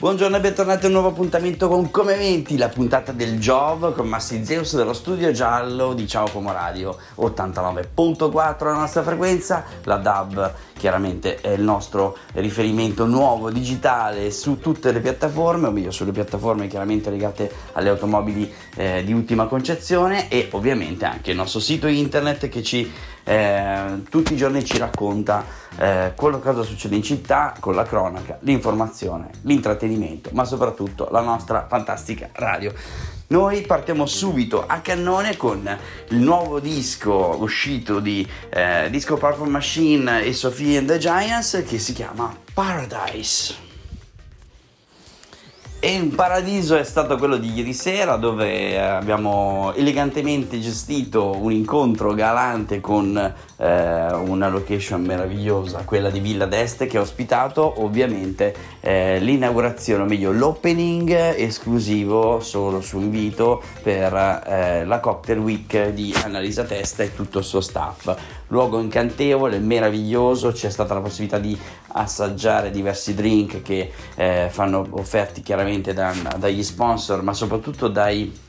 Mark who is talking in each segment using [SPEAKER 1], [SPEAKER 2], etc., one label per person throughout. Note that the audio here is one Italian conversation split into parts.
[SPEAKER 1] Buongiorno e bentornati a un nuovo appuntamento con Come Menti, la puntata del Jov con Massi Zeus dello studio giallo di Ciao Como Radio 89.4 la nostra frequenza, la DAB chiaramente è il nostro riferimento nuovo digitale su tutte le piattaforme, o meglio sulle piattaforme chiaramente legate alle automobili eh, di ultima concezione e ovviamente anche il nostro sito internet che ci eh, tutti i giorni ci racconta eh, quello che succede in città con la cronaca, l'informazione, l'intrattenimento, ma soprattutto la nostra fantastica radio. Noi partiamo subito a cannone con il nuovo disco uscito di eh, Disco Purple Machine e Sophie and the Giants che si chiama Paradise. E il paradiso è stato quello di ieri sera dove abbiamo elegantemente gestito un incontro galante con eh, una location meravigliosa, quella di Villa d'Este che ha ospitato ovviamente eh, l'inaugurazione, o meglio l'opening esclusivo solo su invito per eh, la Cocktail Week di Annalisa Testa e tutto il suo staff. Luogo incantevole, meraviglioso, c'è stata la possibilità di assaggiare diversi drink che eh, fanno offerti chiaramente da, dagli sponsor ma soprattutto dai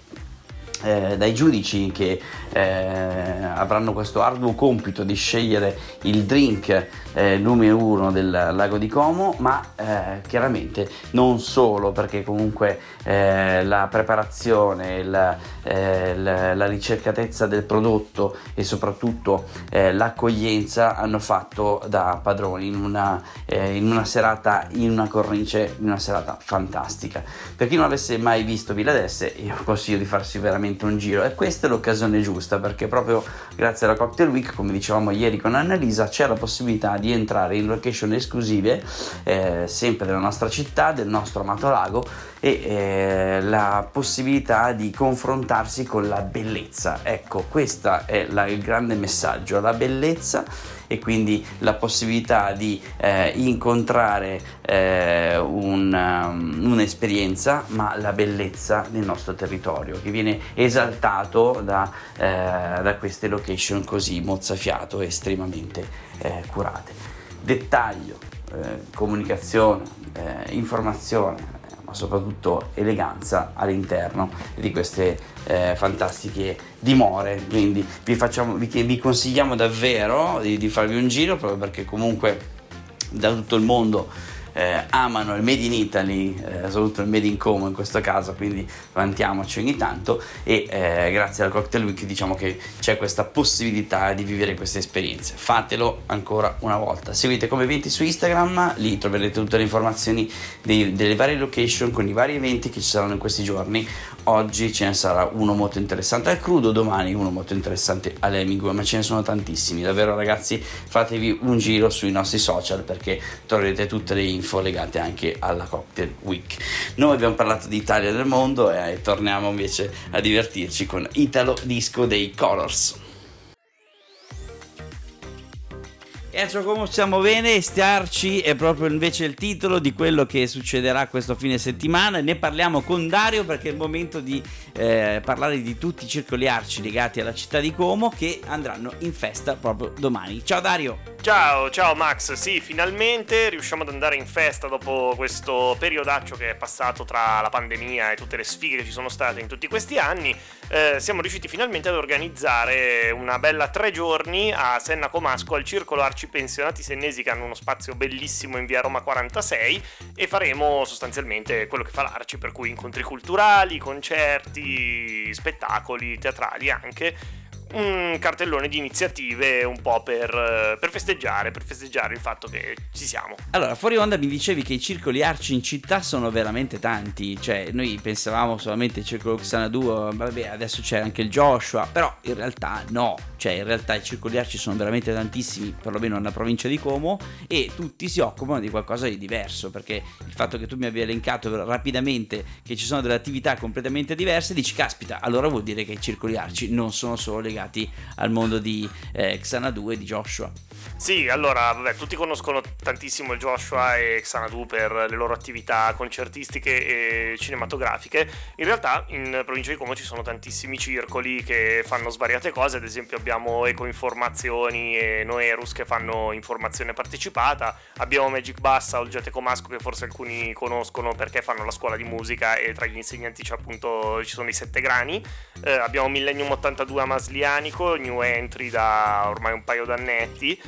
[SPEAKER 1] eh, dai giudici che eh, avranno questo arduo compito di scegliere il drink eh, numero uno del lago di Como, ma eh, chiaramente non solo perché comunque eh, la preparazione, la, eh, la, la, ricercatezza del prodotto e soprattutto l'accoglienza hanno fatto da padroni in una, in una serata, in una cornice, in una serata fantastica. Per chi non avesse mai visto Villa d'Esse, io consiglio di farsi veramente veramente un giro. E questa è l'occasione giusta perché proprio grazie alla Cocktail Week, come dicevamo ieri con Annalisa, c'è la possibilità di entrare in location esclusive eh, sempre della nostra città, del nostro amato lago e eh, la possibilità di confrontarsi con la bellezza. Ecco, questo è la, il grande messaggio, la bellezza e quindi la possibilità di eh, incontrare eh, un, um, un'esperienza, ma la bellezza del nostro territorio che viene esaltato da, eh, da queste location così mozzafiato e estremamente eh, curate. Dettaglio, eh, comunicazione, informazione, ma soprattutto eleganza all'interno di queste eh, fantastiche dimore. Quindi vi, facciamo, vi, vi consigliamo davvero di, di farvi un giro proprio perché comunque da tutto il mondo eh, amano il Made in Italy, eh, soprattutto il Made in Como in questo caso, quindi vantiamoci ogni tanto e eh, grazie al Cocktail Week diciamo che c'è questa possibilità di vivere queste esperienze. Fatelo ancora una volta. Seguite come eventi su Instagram, lì troverete tutte le informazioni dei, delle varie location con i vari eventi che ci saranno in questi giorni. Oggi ce ne sarà uno molto interessante al crudo, domani uno molto interessante all'Hemingway, ma ce ne sono tantissimi. Davvero ragazzi, fatevi un giro sui nostri social perché troverete tutte le info legate anche alla Cocktail Week. Noi abbiamo parlato di Italia e del mondo e torniamo invece a divertirci con Italo Disco dei Colors. E ciò come stiamo bene, stiarci è proprio invece il titolo di quello che succederà questo fine settimana. Ne parliamo con Dario perché è il momento di eh, parlare di tutti i circoli arci legati alla città di Como che andranno in festa proprio domani. Ciao Dario!
[SPEAKER 2] Ciao, ciao Max, sì, finalmente riusciamo ad andare in festa dopo questo periodaccio che è passato tra la pandemia e tutte le sfighe che ci sono state in tutti questi anni. Eh, siamo riusciti finalmente ad organizzare una bella tre giorni a Senna Comasco al Circolo Arci Pensionati Sennesi che hanno uno spazio bellissimo in via Roma 46 e faremo sostanzialmente quello che fa l'Arci, per cui incontri culturali, concerti, spettacoli, teatrali anche un cartellone di iniziative un po' per, per, festeggiare, per festeggiare il fatto che ci siamo.
[SPEAKER 1] Allora, fuori onda mi dicevi che i circoli arci in città sono veramente tanti, cioè noi pensavamo solamente al circolo Xanadu, vabbè adesso c'è anche il Joshua, però in realtà no, cioè in realtà i circoli arci sono veramente tantissimi, perlomeno nella provincia di Como, e tutti si occupano di qualcosa di diverso, perché il fatto che tu mi abbia elencato rapidamente che ci sono delle attività completamente diverse, dici caspita, allora vuol dire che i circoli arci non sono solo legati legati al mondo di eh, Xanadu e di Joshua.
[SPEAKER 2] Sì, allora, vabbè, tutti conoscono tantissimo Joshua e Xanadu per le loro attività concertistiche e cinematografiche. In realtà in provincia di Como ci sono tantissimi circoli che fanno svariate cose, ad esempio abbiamo Ecoinformazioni e Noerus che fanno informazione partecipata, abbiamo Magic Bassa o il Gete Comasco che forse alcuni conoscono perché fanno la scuola di musica e tra gli insegnanti c'è appunto ci sono i sette grani, eh, abbiamo Millennium 82 a Maslianico, New Entry da ormai un paio d'annetti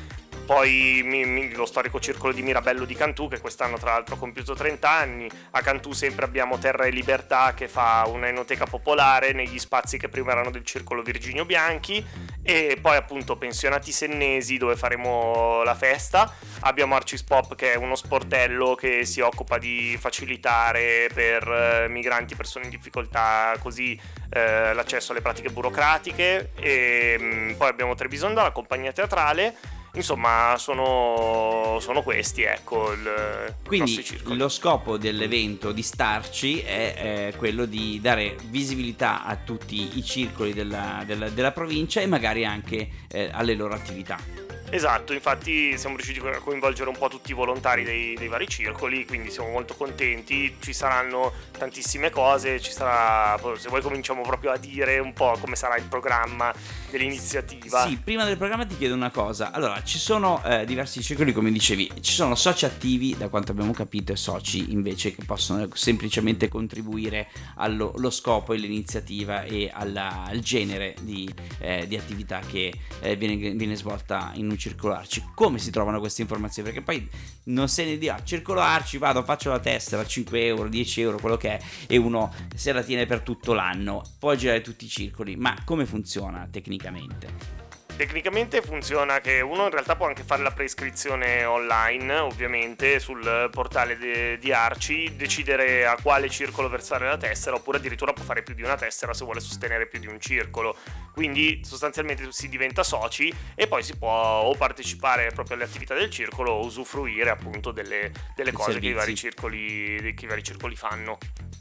[SPEAKER 2] poi mi, mi, lo storico circolo di Mirabello di Cantù che quest'anno tra l'altro ha compiuto 30 anni, a Cantù sempre abbiamo Terra e Libertà che fa una enoteca popolare negli spazi che prima erano del circolo Virginio Bianchi. E poi appunto Pensionati Sennesi dove faremo la festa, abbiamo Arcis Pop che è uno sportello che si occupa di facilitare per eh, migranti, persone in difficoltà così eh, l'accesso alle pratiche burocratiche. E mh, mm, poi abbiamo Trebisonda, la compagnia teatrale Insomma, sono, sono questi, ecco, il,
[SPEAKER 1] Quindi lo scopo dell'evento di Starci è, è, quello di dare visibilità a tutti i circoli della, della, della provincia e magari anche eh, alle loro attività.
[SPEAKER 2] Esatto, infatti siamo riusciti a coinvolgere un po' tutti i volontari dei, dei, vari circoli, quindi siamo molto contenti, ci saranno tantissime cose, ci sarà, se vuoi cominciamo proprio a dire un po' come sarà il programma dell'iniziativa.
[SPEAKER 1] Sì, prima del programma ti chiedo una cosa, allora ci sono eh, diversi circoli come dicevi, ci sono soci attivi da quanto abbiamo capito e soci invece che possono semplicemente contribuire allo scopo e all'iniziativa e alla, al genere di, eh, di attività che eh, viene, viene svolta in un circolarci. Come si trovano queste informazioni? Perché poi non se ne dirà, circolarci, vado, faccio la tessera, 5 euro, 10 euro, quello che è, e uno se la tiene per tutto l'anno, può girare tutti i circoli, ma come funziona tecnicamente?
[SPEAKER 2] Tecnicamente funziona che uno in realtà può anche fare la prescrizione online, ovviamente, sul portale de- di Arci, decidere a quale circolo versare la tessera, oppure addirittura può fare più di una tessera se vuole sostenere più di un circolo. Quindi sostanzialmente si diventa soci e poi si può o partecipare proprio alle attività del circolo o usufruire appunto delle, delle cose che i, vari circoli, che i vari circoli fanno.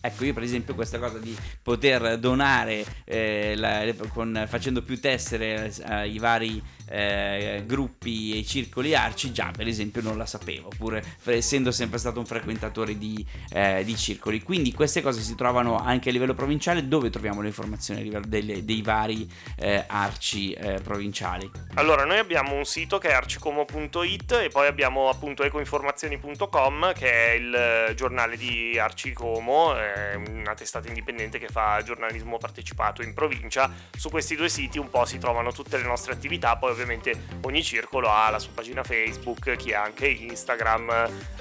[SPEAKER 1] Ecco, io per esempio questa cosa di poter donare eh, la, con, facendo più tessere ai vari eh, gruppi e circoli arci, già per esempio non la sapevo, pur essendo sempre stato un frequentatore di, eh, di, circoli. Quindi queste cose si trovano anche a livello provinciale, dove troviamo le informazioni a livello delle, dei vari eh, arci eh, provinciali?
[SPEAKER 2] Allora, noi abbiamo un sito che è arcicomo.it e poi abbiamo appunto ecoinformazioni.com che è il giornale di Arcicomo, una testata indipendente che fa giornalismo partecipato in provincia. Su questi due siti un po' si trovano tutte le nostre attività, poi ovviamente ogni circolo ha la sua pagina Facebook, chi ha anche Instagram,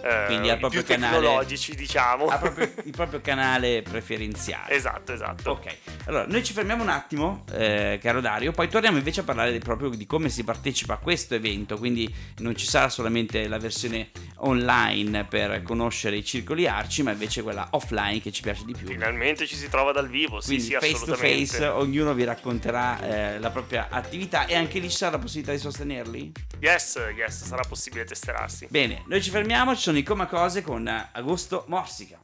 [SPEAKER 2] eh, Quindi ha proprio più canale, tecnologici diciamo.
[SPEAKER 1] Ha proprio il proprio canale preferenziale.
[SPEAKER 2] Esatto, esatto.
[SPEAKER 1] Ok, allora noi ci fermiamo un attimo, eh, caro Dario, poi torniamo invece a parlare proprio di come si partecipa a questo evento, quindi non ci sarà solamente la versione online per conoscere i circoli arci, ma invece quella offline che ci piace di più.
[SPEAKER 2] Finalmente ci si trova dal vivo, sì,
[SPEAKER 1] quindi
[SPEAKER 2] sì,
[SPEAKER 1] face to face, ognuno vi racconterà eh, la propria attività e anche lì ci sarà la possibilità di sostenerli?
[SPEAKER 2] Yes, yes, sarà possibile testerarsi.
[SPEAKER 1] Bene, noi ci fermiamo, ci sono i Coma Cose con Agosto Morsica.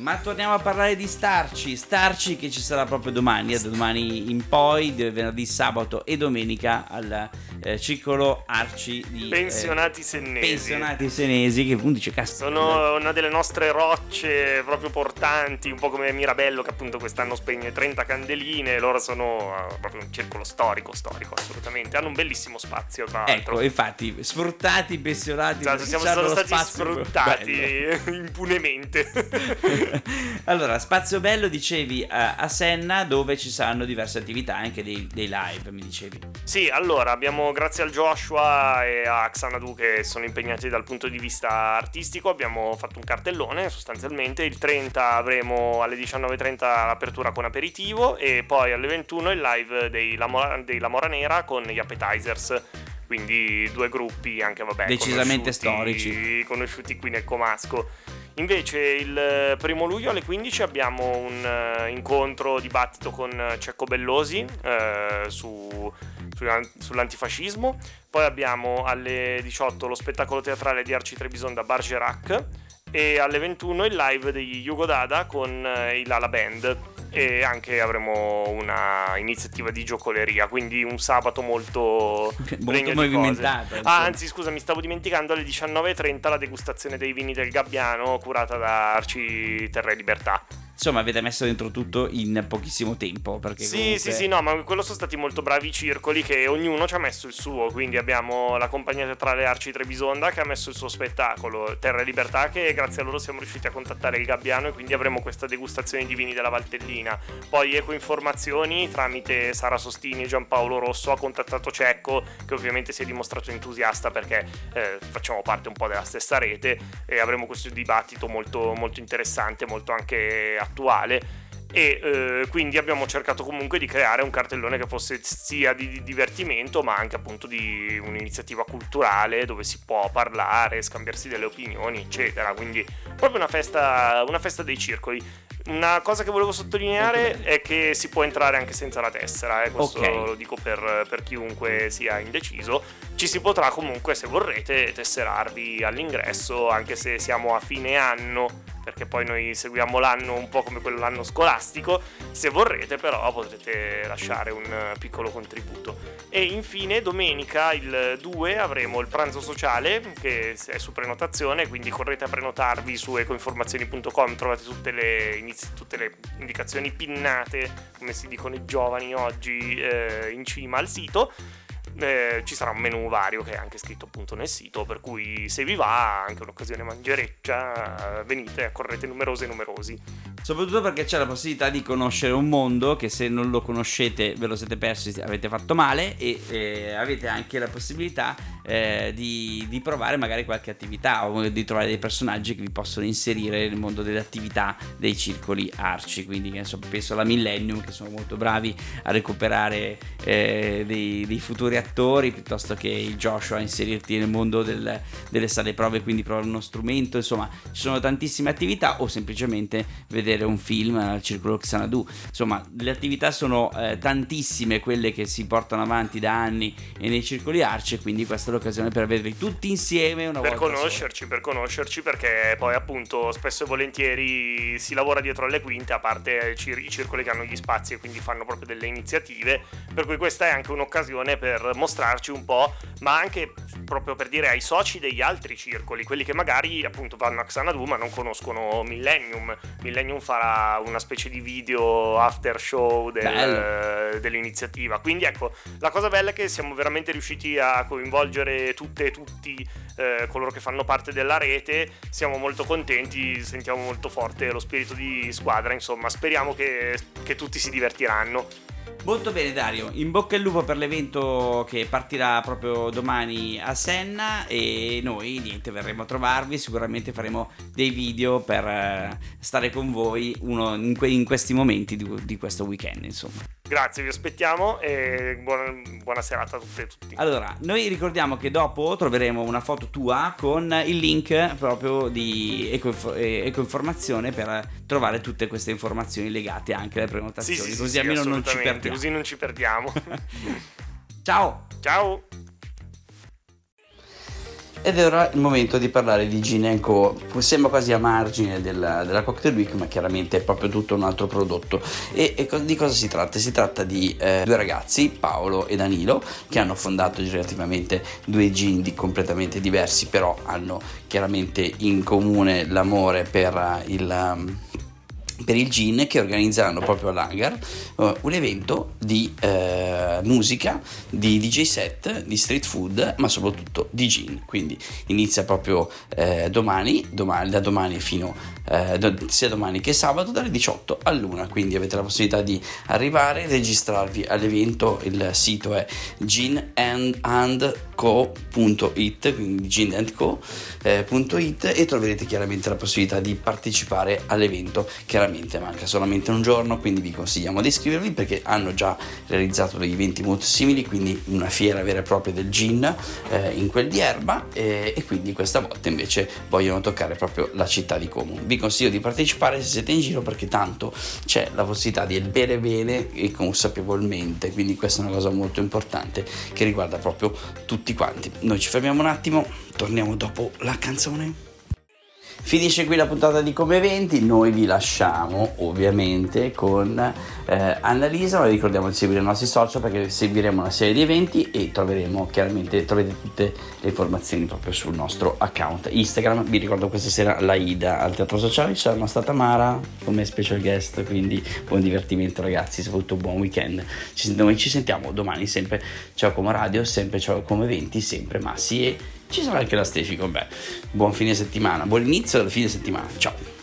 [SPEAKER 1] Ma torniamo a parlare di Starci, Starci che ci sarà proprio domani, da domani in poi, venerdì, sabato e domenica al eh, circolo Arci di
[SPEAKER 2] Pensionati eh, Sennesi.
[SPEAKER 1] Pensionati Senesi che appunto dice
[SPEAKER 2] cazzo. Sono una delle nostre rocce proprio portanti, un po' come Mirabello che appunto quest'anno spegne 30 candeline, loro sono uh, proprio un circolo storico, storico assolutamente, hanno un bellissimo spazio tra l'altro.
[SPEAKER 1] Ecco, infatti, sfruttati, pensionati,
[SPEAKER 2] esatto, siamo stati sfruttati impunemente.
[SPEAKER 1] allora, Spazio Bello dicevi a, a Senna dove ci saranno diverse attività, anche dei, dei, live, mi dicevi.
[SPEAKER 2] Sì, allora abbiamo grazie al Joshua e a Xanadu che sono impegnati dal punto di vista artistico, abbiamo fatto un cartellone sostanzialmente, il 30 avremo alle 19.30 l'apertura con aperitivo e poi alle 21 il live dei La, Mora, dei La Mora Nera con gli appetizers. Quindi due gruppi anche vabbè
[SPEAKER 1] decisamente storici.
[SPEAKER 2] conosciuti qui nel Comasco Invece il primo luglio alle 15 abbiamo un uh, incontro dibattito con Cecco Bellosi uh, su, su, sull'antifascismo, poi abbiamo alle 18 lo spettacolo teatrale di Arci Trebison da Bargerac e alle 21 il live degli Yugo Dada con uh, i Lala Band. E anche avremo una iniziativa di giocoleria, quindi un sabato molto,
[SPEAKER 1] molto movimentato.
[SPEAKER 2] Ah, anzi, scusa, mi stavo dimenticando alle 19.30 la degustazione dei vini del Gabbiano curata da Arci Terra e Libertà
[SPEAKER 1] insomma avete messo dentro tutto in pochissimo tempo. Perché
[SPEAKER 2] sì,
[SPEAKER 1] comunque...
[SPEAKER 2] sì, sì, no, ma quello sono stati molto bravi i circoli che ognuno ci ha messo il suo. Quindi abbiamo la compagnia teatrale Arci Trebisonda che ha messo il suo spettacolo Terra e Libertà che grazie a loro siamo riusciti a contattare il Gabbiano e quindi avremo questa degustazione di vini della Valtellina. Poi Eco Informazioni tramite Sara Sostini e Giampaolo Rosso ha contattato Cecco che ovviamente si è dimostrato entusiasta perché eh, facciamo parte un po' della stessa rete e avremo questo dibattito molto, molto interessante, molto anche attuale e eh, quindi abbiamo cercato comunque di creare un cartellone che fosse sia di, divertimento ma anche appunto di un'iniziativa culturale dove si può parlare, scambiarsi delle opinioni eccetera quindi proprio una festa, una festa dei circoli una cosa che volevo sottolineare è che si può entrare anche senza la tessera, eh, questo okay. lo dico per, per, chiunque sia indeciso. Ci si potrà comunque, se vorrete, tesserarvi all'ingresso, anche se siamo a fine anno perché poi noi seguiamo l'anno un po' come quello l'anno scolastico. Se vorrete, però, potrete lasciare un piccolo contributo. E infine, domenica il 2 avremo il pranzo sociale che è su prenotazione, quindi correte a prenotarvi su ecoinformazioni.com, trovate tutte le, inizi- tutte le indicazioni pinnate, come si dicono i giovani oggi, eh, in cima al sito eh, ci sarà un menu vario che è anche scritto appunto nel sito, per cui se vi va anche un'occasione mangereccia, venite, correte numerosi e numerosi.
[SPEAKER 1] Soprattutto perché c'è la possibilità di conoscere un mondo che se non lo conoscete ve lo siete persi, avete fatto male e eh, avete anche la possibilità eh, di, di, provare magari qualche attività o di trovare dei personaggi che vi possono inserire nel mondo delle attività dei circoli arci. Quindi insomma, penso alla Millennium che sono molto bravi a recuperare eh, dei, dei futuri attori piuttosto che il Joshua a inserirti nel mondo del, delle sale prove, quindi provare uno strumento, insomma ci sono tantissime attività o semplicemente vedere un film al Circolo Xanadu, insomma le attività sono eh, tantissime quelle che si portano avanti da anni nei circoli arci e quindi questa è l'occasione per vederli tutti insieme una
[SPEAKER 2] per
[SPEAKER 1] volta
[SPEAKER 2] conoscerci,
[SPEAKER 1] sola.
[SPEAKER 2] per conoscerci perché poi appunto spesso e volentieri si lavora dietro alle quinte a parte i circoli che hanno gli spazi e quindi fanno proprio delle iniziative per cui questa è anche un'occasione per mostrarci un po', ma anche proprio per dire ai soci degli altri circoli, quelli che magari appunto vanno a Xanadu ma non conoscono Millennium. Millennium farà una specie di video after show del, dell'iniziativa. Quindi ecco, la cosa bella è che siamo veramente riusciti a coinvolgere tutte e tutti eh, coloro che fanno parte della rete. Siamo molto contenti, sentiamo molto forte lo spirito di squadra, insomma, speriamo che, che tutti si divertiranno.
[SPEAKER 1] Molto bene Dario, in bocca al lupo per l'evento che partirà proprio domani a Senna e noi niente verremo a trovarvi, sicuramente faremo dei video per eh, stare con voi in, que- in, questi momenti di, di questo weekend insomma.
[SPEAKER 2] Grazie, vi aspettiamo e buona, buona, serata a tutte e tutti.
[SPEAKER 1] Allora, noi ricordiamo che dopo troveremo una foto tua con il link proprio di Ecoinf- eh, Ecoinformazione per trovare tutte queste informazioni legate anche alle prenotazioni,
[SPEAKER 2] sì, sì,
[SPEAKER 1] così
[SPEAKER 2] sì,
[SPEAKER 1] almeno non ci perdiamo.
[SPEAKER 2] Così non ci perdiamo.
[SPEAKER 1] Ciao!
[SPEAKER 2] Ciao!
[SPEAKER 1] Ed è ora il momento di parlare di Gin Co. Sembra quasi a margine della, della, Cocktail Week, ma chiaramente è proprio tutto un altro prodotto. E, e di cosa si tratta? Si tratta di eh, due ragazzi, Paolo e Danilo, che hanno fondato relativamente due gin di completamente diversi, però hanno chiaramente in comune l'amore per il. Um, per il GIN che organizzeranno proprio all'hangar uh, un evento di uh, musica, di DJ set, di street food, ma soprattutto di GIN. Quindi inizia proprio uh, domani, domani, da domani fino sia domani che sabato dalle 18 all'una. Quindi avete la possibilità di arrivare, registrarvi all'evento. Il sito è gin and, and co.it, quindi gindandco.it eh, e troverete chiaramente la possibilità di partecipare all'evento. Chiaramente manca solamente un giorno, quindi vi consigliamo di iscrivervi perché hanno già realizzato degli eventi molto simili, quindi una fiera vera e propria del gin eh, in quel di Erba eh, e quindi questa volta invece vogliono toccare proprio la città di Como. Vi consiglio di partecipare se siete in giro perché tanto c'è la possibilità di bere bene e consapevolmente, quindi questa è una cosa molto importante che riguarda proprio tutti quanti. Noi ci fermiamo un attimo, torniamo dopo la canzone. Finisce qui la puntata di Come Eventi, noi vi lasciamo ovviamente con eh, Annalisa, ma vi ricordiamo di seguire i nostri social perché seguiremo una serie di eventi e troveremo chiaramente troverete tutte le informazioni proprio sul nostro account Instagram. Vi ricordo questa sera la Ida al Teatro Sociale, ci sarà stata Mara come special guest, quindi buon divertimento ragazzi, soprattutto buon weekend. Ci, noi ci sentiamo domani sempre, ciao come radio, sempre ciao come eventi, sempre Massi e ci sarà anche la Stefi con me. Buon fine settimana, buon inizio del fine settimana, ciao!